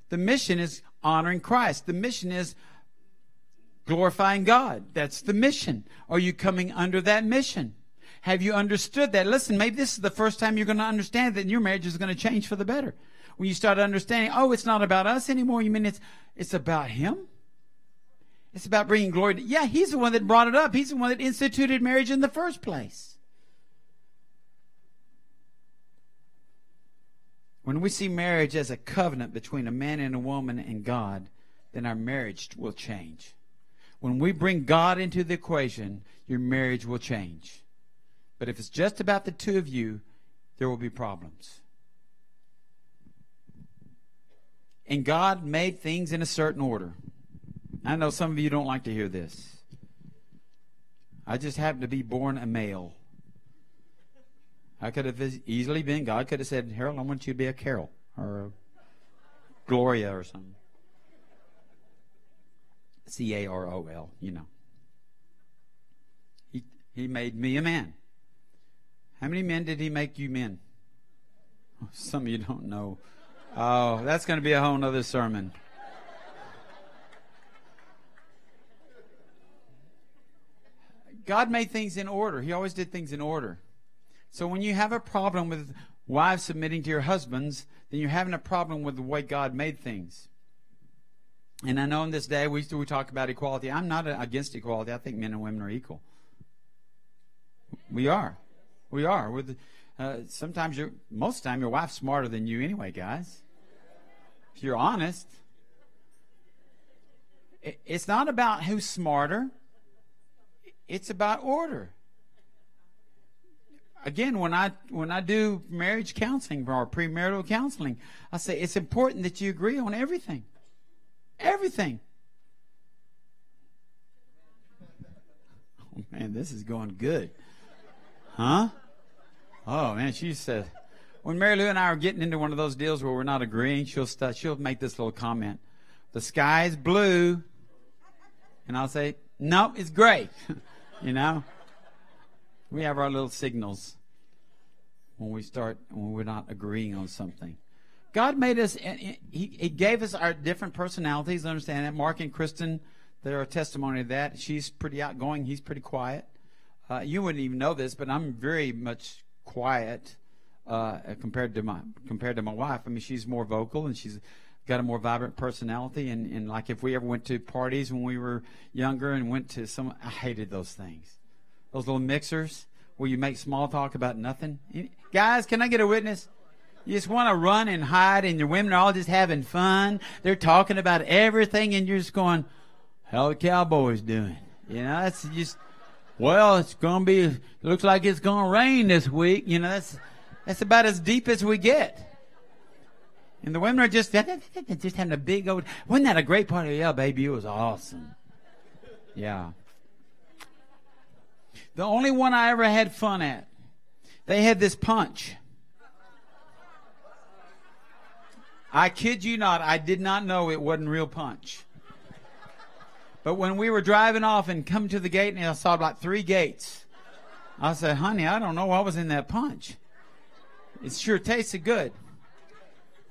The mission is honoring Christ. The mission is glorifying God. That's the mission. Are you coming under that mission? Have you understood that? Listen, maybe this is the first time you're going to understand that your marriage is going to change for the better. When you start understanding, oh, it's not about us anymore. You mean it's, it's about Him? It's about bringing glory to, yeah, He's the one that brought it up. He's the one that instituted marriage in the first place. When we see marriage as a covenant between a man and a woman and God, then our marriage will change. When we bring God into the equation, your marriage will change. But if it's just about the two of you, there will be problems. And God made things in a certain order. I know some of you don't like to hear this. I just happened to be born a male. I could have easily been, God could have said, Harold, I want you to be a Carol or a Gloria or something. C A R O L, you know. He, he made me a man. How many men did he make you men? Some of you don't know. Oh, that's going to be a whole other sermon. God made things in order. He always did things in order. So when you have a problem with wives submitting to your husbands, then you're having a problem with the way God made things. And I know in this day we, we talk about equality. I'm not against equality. I think men and women are equal. We are. We are. With uh, sometimes you're most of the time your wife's smarter than you anyway, guys. If you're honest, it, it's not about who's smarter. It's about order. Again, when I when I do marriage counseling or premarital counseling, I say it's important that you agree on everything. Everything. Oh man, this is going good. Huh? Oh man, she said when Mary Lou and I are getting into one of those deals where we're not agreeing, she'll she'll make this little comment. The sky is blue, and I'll say, "No, it's gray." you know, we have our little signals when we start when we're not agreeing on something. God made us. He, he gave us our different personalities. Understand that? Mark and Kristen, they're a testimony of that. She's pretty outgoing. He's pretty quiet. Uh, you wouldn't even know this, but I'm very much quiet uh, compared to my compared to my wife. I mean, she's more vocal and she's got a more vibrant personality. And, and like if we ever went to parties when we were younger and went to some, I hated those things, those little mixers where you make small talk about nothing. Guys, can I get a witness? You just want to run and hide, and your women are all just having fun. They're talking about everything, and you're just going, "How the Cowboys doing?" You know, that's just. Well, it's gonna be. Looks like it's gonna rain this week. You know, that's that's about as deep as we get. And the women are just just having a big old. Wasn't that a great party? Yeah, baby, it was awesome. Yeah. The only one I ever had fun at. They had this punch. I kid you not, I did not know it wasn't real punch. But when we were driving off and come to the gate and I saw about three gates, I said, honey, I don't know what was in that punch. It sure tasted good.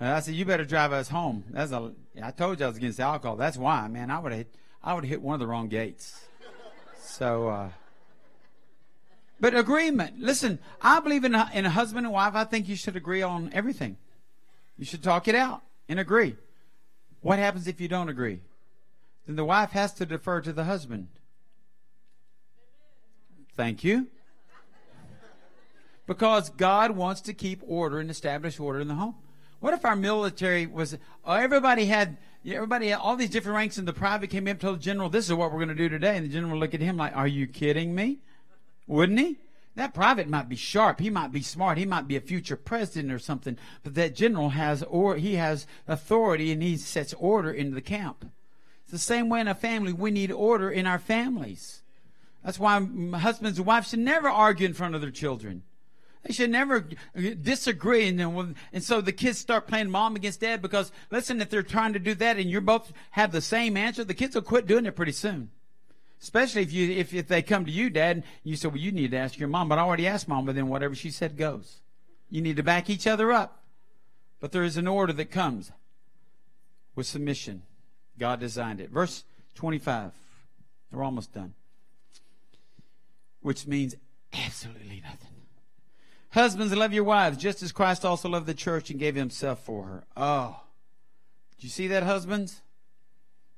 And I said, you better drive us home. That's a, I told you I was against alcohol. That's why, man. I would have, I would hit one of the wrong gates. So, uh, but agreement. Listen, I believe in a, in a husband and wife. I think you should agree on everything. You should talk it out and agree. What happens if you don't agree? Then the wife has to defer to the husband. Thank you. Because God wants to keep order and establish order in the home. What if our military was, oh, everybody had, everybody had all these different ranks and the private came and told the general, this is what we're going to do today. And the general looked at him like, are you kidding me? Wouldn't he? That private might be sharp. He might be smart. He might be a future president or something. But that general has, or he has authority and he sets order into the camp. It's the same way in a family. We need order in our families. That's why husbands and wives should never argue in front of their children. They should never disagree. And, and so the kids start playing mom against dad because, listen, if they're trying to do that and you both have the same answer, the kids will quit doing it pretty soon. Especially if you if, if they come to you, Dad, and you say, Well, you need to ask your mom. But I already asked mom, but then whatever she said goes. You need to back each other up. But there is an order that comes with submission. God designed it. Verse 25. We're almost done. Which means absolutely nothing. Husbands, love your wives, just as Christ also loved the church and gave himself for her. Oh. Do you see that, husbands?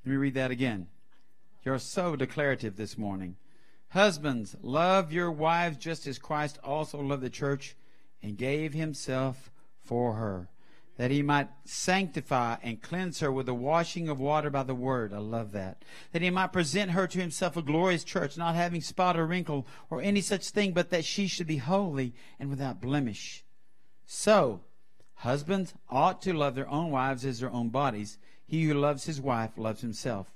Let me read that again. You're so declarative this morning. Husbands, love your wives just as Christ also loved the church and gave himself for her that he might sanctify and cleanse her with the washing of water by the word. I love that. That he might present her to himself a glorious church, not having spot or wrinkle or any such thing, but that she should be holy and without blemish. So, husbands ought to love their own wives as their own bodies. He who loves his wife loves himself.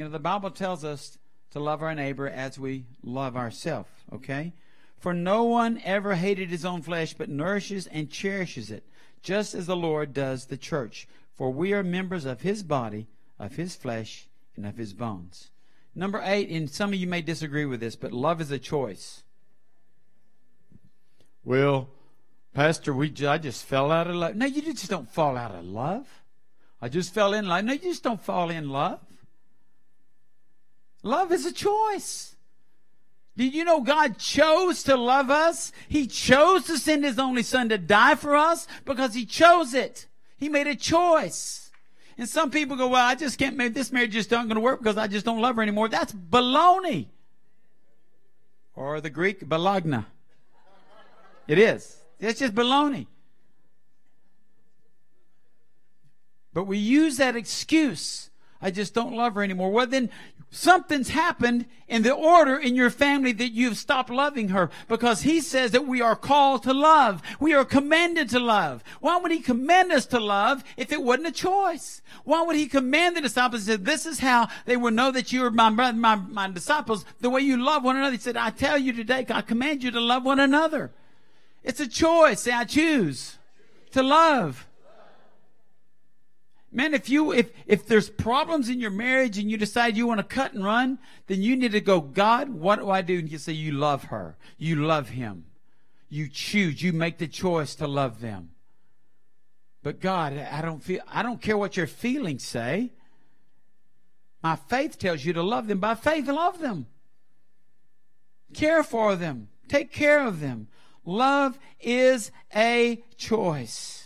You know, the Bible tells us to love our neighbor as we love ourselves, okay? For no one ever hated his own flesh, but nourishes and cherishes it just as the Lord does the church. For we are members of his body, of his flesh, and of his bones. Number eight, and some of you may disagree with this, but love is a choice. Well, Pastor, we I just fell out of love. No, you just don't fall out of love. I just fell in love. No, you just don't fall in love. Love is a choice. Did you know God chose to love us? He chose to send His only Son to die for us because He chose it. He made a choice. And some people go, well, I just can't make this marriage just not going to work because I just don't love her anymore. That's baloney. Or the Greek, balagna. It is. It's just baloney. But we use that excuse. I just don't love her anymore. Well, then something's happened in the order in your family that you've stopped loving her because he says that we are called to love. We are commanded to love. Why would he command us to love if it wasn't a choice? Why would he command the disciples to say, this is how they will know that you are my, brother, my, my disciples, the way you love one another? He said, I tell you today, I command you to love one another. It's a choice. Say, I choose to love. Man, if you if if there's problems in your marriage and you decide you want to cut and run, then you need to go, God, what do I do? And you say you love her. You love him. You choose, you make the choice to love them. But God, I don't feel I don't care what your feelings say. My faith tells you to love them. By faith, love them. Care for them. Take care of them. Love is a choice.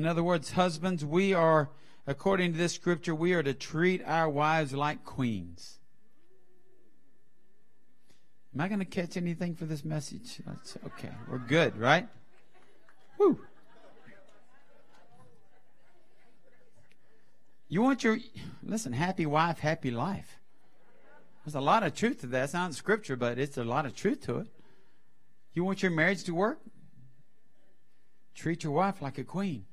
In other words, husbands, we are, according to this scripture, we are to treat our wives like queens. Am I going to catch anything for this message? That's okay. We're good, right? Woo. You want your, listen, happy wife, happy life. There's a lot of truth to that. It's not in scripture, but it's a lot of truth to it. You want your marriage to work? Treat your wife like a queen.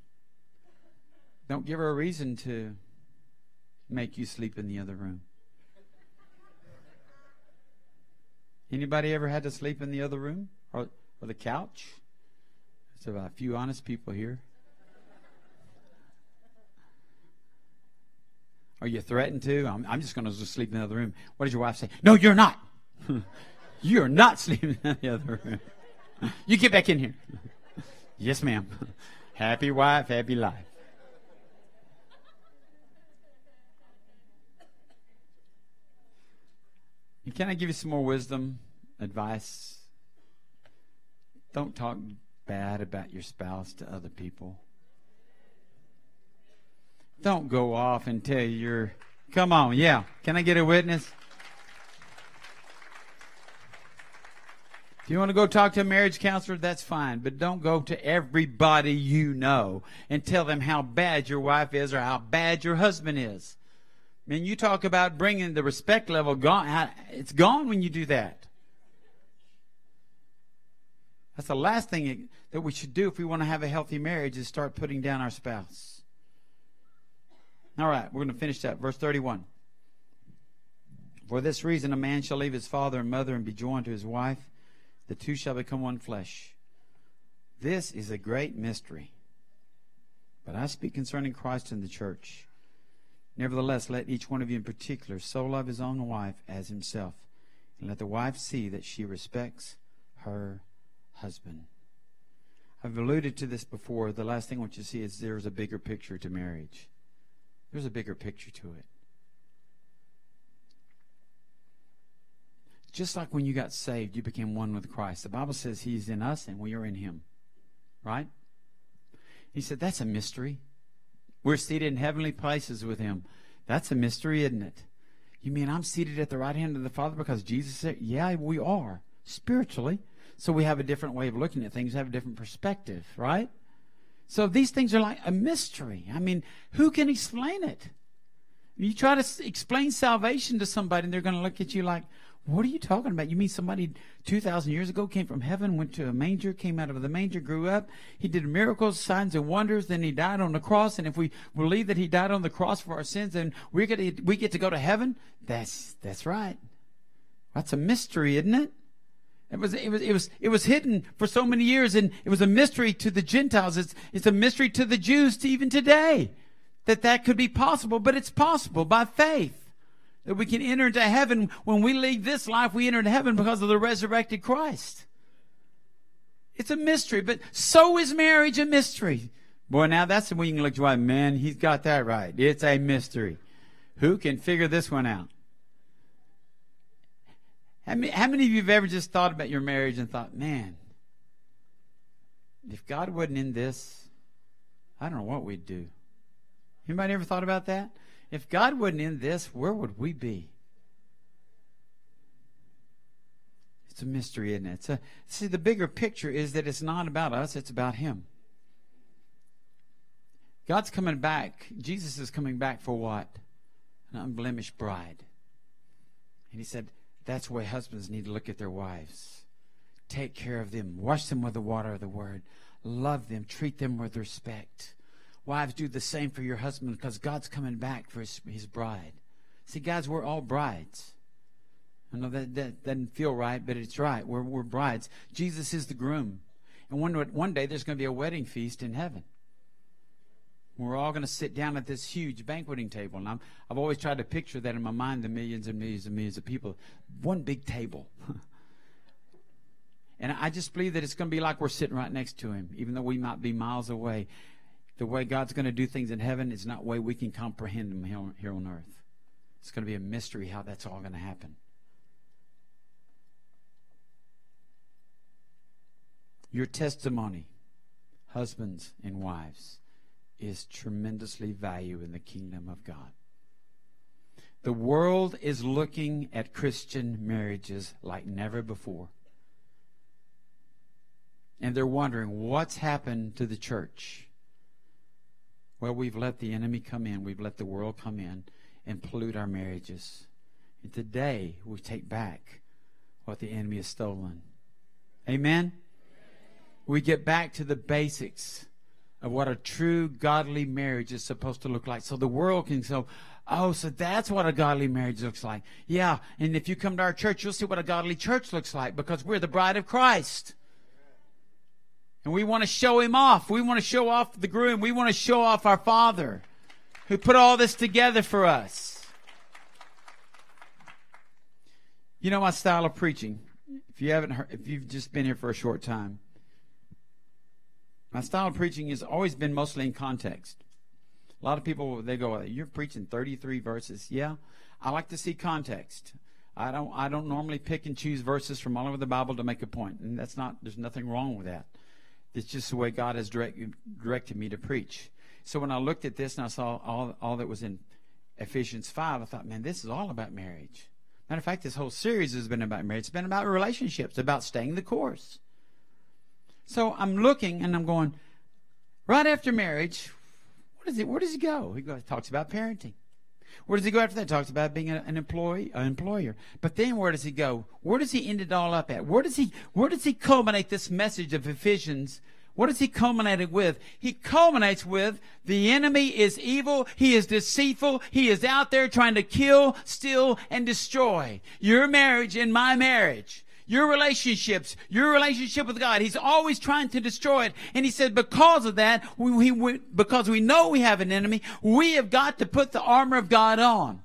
Don't give her a reason to make you sleep in the other room. Anybody ever had to sleep in the other room or, or the couch? There's a few honest people here. Are you threatened to? I'm, I'm just going to sleep in the other room. What did your wife say? No, you're not. you're not sleeping in the other room. you get back in here. yes, ma'am. Happy wife, happy life. And can I give you some more wisdom, advice? Don't talk bad about your spouse to other people. Don't go off and tell your. Come on, yeah. Can I get a witness? If you want to go talk to a marriage counselor, that's fine. But don't go to everybody you know and tell them how bad your wife is or how bad your husband is. Man, you talk about bringing the respect level gone. It's gone when you do that. That's the last thing that we should do if we want to have a healthy marriage is start putting down our spouse. All right, we're going to finish that. Verse 31. For this reason, a man shall leave his father and mother and be joined to his wife. The two shall become one flesh. This is a great mystery. But I speak concerning Christ and the church. Nevertheless, let each one of you in particular so love his own wife as himself, and let the wife see that she respects her husband. I've alluded to this before. The last thing I want you to see is there's a bigger picture to marriage. There's a bigger picture to it. Just like when you got saved, you became one with Christ. The Bible says He's in us and we are in Him. Right? He said, That's a mystery. We're seated in heavenly places with him. That's a mystery, isn't it? You mean I'm seated at the right hand of the Father because Jesus said, Yeah, we are, spiritually. So we have a different way of looking at things, have a different perspective, right? So these things are like a mystery. I mean, who can explain it? You try to explain salvation to somebody, and they're going to look at you like, what are you talking about? You mean somebody 2,000 years ago came from heaven, went to a manger, came out of the manger, grew up. He did miracles, signs, and wonders. Then he died on the cross. And if we believe that he died on the cross for our sins, then we get, we get to go to heaven. That's, that's right. That's a mystery, isn't it? It was, it was, it was, it was hidden for so many years and it was a mystery to the Gentiles. It's, it's a mystery to the Jews to even today. that that could be possible, but it's possible by faith that we can enter into heaven. When we leave this life, we enter into heaven because of the resurrected Christ. It's a mystery, but so is marriage a mystery. Boy, now that's when you can look to right. Man, he's got that right. It's a mystery. Who can figure this one out? How many, how many of you have ever just thought about your marriage and thought, man, if God wasn't in this, I don't know what we'd do. Anybody ever thought about that? If God wasn't in this, where would we be? It's a mystery, isn't it? A, see, the bigger picture is that it's not about us, it's about Him. God's coming back. Jesus is coming back for what? An unblemished bride. And He said, that's why husbands need to look at their wives. Take care of them. Wash them with the water of the word. Love them. Treat them with respect. Wives, do the same for your husband because God's coming back for his, his bride. See, guys, we're all brides. I know that, that doesn't feel right, but it's right. We're, we're brides. Jesus is the groom. And one, one day there's going to be a wedding feast in heaven. We're all going to sit down at this huge banqueting table. And i have always tried to picture that in my mind the millions and millions and millions of people. One big table. and I just believe that it's going to be like we're sitting right next to Him, even though we might be miles away. The way God's going to do things in heaven is not way we can comprehend them here on earth. It's going to be a mystery how that's all going to happen. Your testimony, husbands and wives is tremendously valued in the kingdom of God. The world is looking at Christian marriages like never before. And they're wondering what's happened to the church. Well, we've let the enemy come in, we've let the world come in and pollute our marriages. And today we take back what the enemy has stolen. Amen? We get back to the basics of what a true godly marriage is supposed to look like. So the world can say, oh, so that's what a godly marriage looks like. Yeah, and if you come to our church, you'll see what a godly church looks like because we're the bride of Christ. And we want to show him off. We want to show off the groom. We want to show off our Father who put all this together for us. You know my style of preaching. If you haven't heard, if you've just been here for a short time, my style of preaching has always been mostly in context. A lot of people they go, "You're preaching 33 verses." Yeah, I like to see context. I don't I don't normally pick and choose verses from all over the Bible to make a point. point, and that's not there's nothing wrong with that. It's just the way God has direct, directed me to preach. So when I looked at this and I saw all all that was in Ephesians 5, I thought, man, this is all about marriage. Matter of fact, this whole series has been about marriage. It's been about relationships, about staying the course. So I'm looking and I'm going, right after marriage, what is it? Where does he go? He goes, talks about parenting. Where does he go after that? Talks about being an employee, an employer. But then where does he go? Where does he end it all up at? Where does he where does he culminate this message of Ephesians? What does he culminate it with? He culminates with the enemy is evil, he is deceitful, he is out there trying to kill, steal, and destroy. Your marriage and my marriage your relationships, your relationship with God. He's always trying to destroy it. And he said, because of that, we, we, because we know we have an enemy, we have got to put the armor of God on.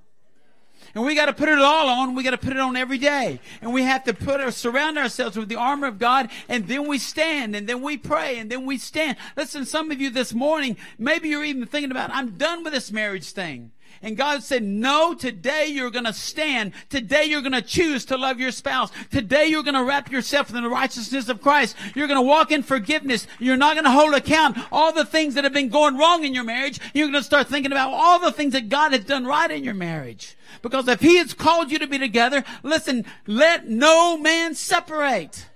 And we got to put it all on. We got to put it on every day. And we have to put our, surround ourselves with the armor of God. And then we stand and then we pray and then we stand. Listen, some of you this morning, maybe you're even thinking about, I'm done with this marriage thing. And God said, no, today you're going to stand. Today you're going to choose to love your spouse. Today you're going to wrap yourself in the righteousness of Christ. You're going to walk in forgiveness. You're not going to hold account all the things that have been going wrong in your marriage. You're going to start thinking about all the things that God has done right in your marriage. Because if He has called you to be together, listen, let no man separate.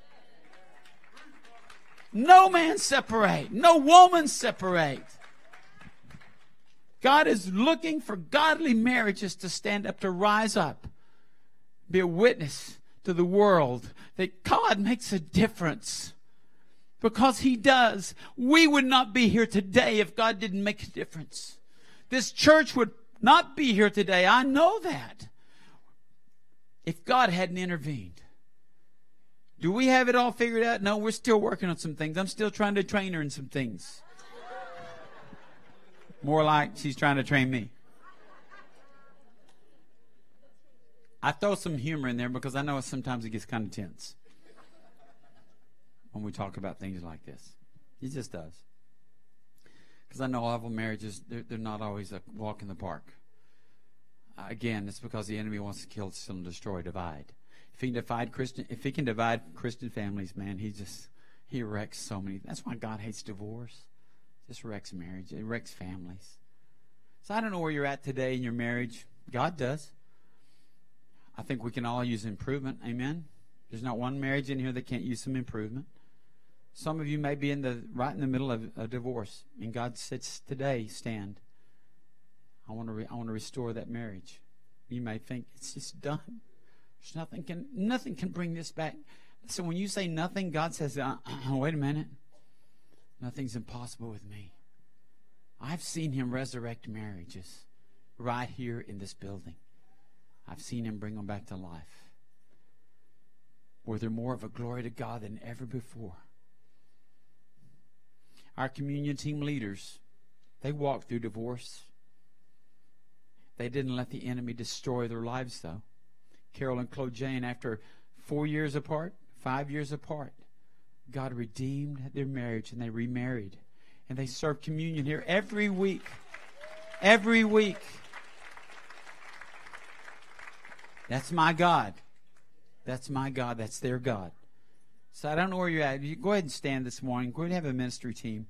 No man separate. No woman separate. God is looking for godly marriages to stand up, to rise up, be a witness to the world that God makes a difference. Because He does. We would not be here today if God didn't make a difference. This church would not be here today. I know that. If God hadn't intervened. Do we have it all figured out? No, we're still working on some things. I'm still trying to train her in some things. More like she's trying to train me. I throw some humor in there because I know sometimes it gets kind of tense when we talk about things like this. It just does. Because I know awful marriages, they're, they're not always a walk in the park. Again, it's because the enemy wants to kill, steal, and destroy, divide. If he can divide Christian, if he can divide Christian families, man, he just he wrecks so many. That's why God hates divorce. Just wrecks marriage. It wrecks families. So I don't know where you're at today in your marriage. God does. I think we can all use improvement. Amen. There's not one marriage in here that can't use some improvement. Some of you may be in the right in the middle of a divorce, and God says today, stand. I want to re- I want to restore that marriage. You may think it's just done. There's nothing can nothing can bring this back. So when you say nothing, God says, uh, "Wait a minute, nothing's impossible with me." I've seen Him resurrect marriages right here in this building. I've seen Him bring them back to life, where they're more of a glory to God than ever before. Our communion team leaders, they walked through divorce. They didn't let the enemy destroy their lives, though. Carol and Claude Jane, after four years apart, five years apart, God redeemed their marriage and they remarried. And they serve communion here every week. Every week. That's my God. That's my God. That's their God. So I don't know where you're at. You go ahead and stand this morning. Go ahead and have a ministry team.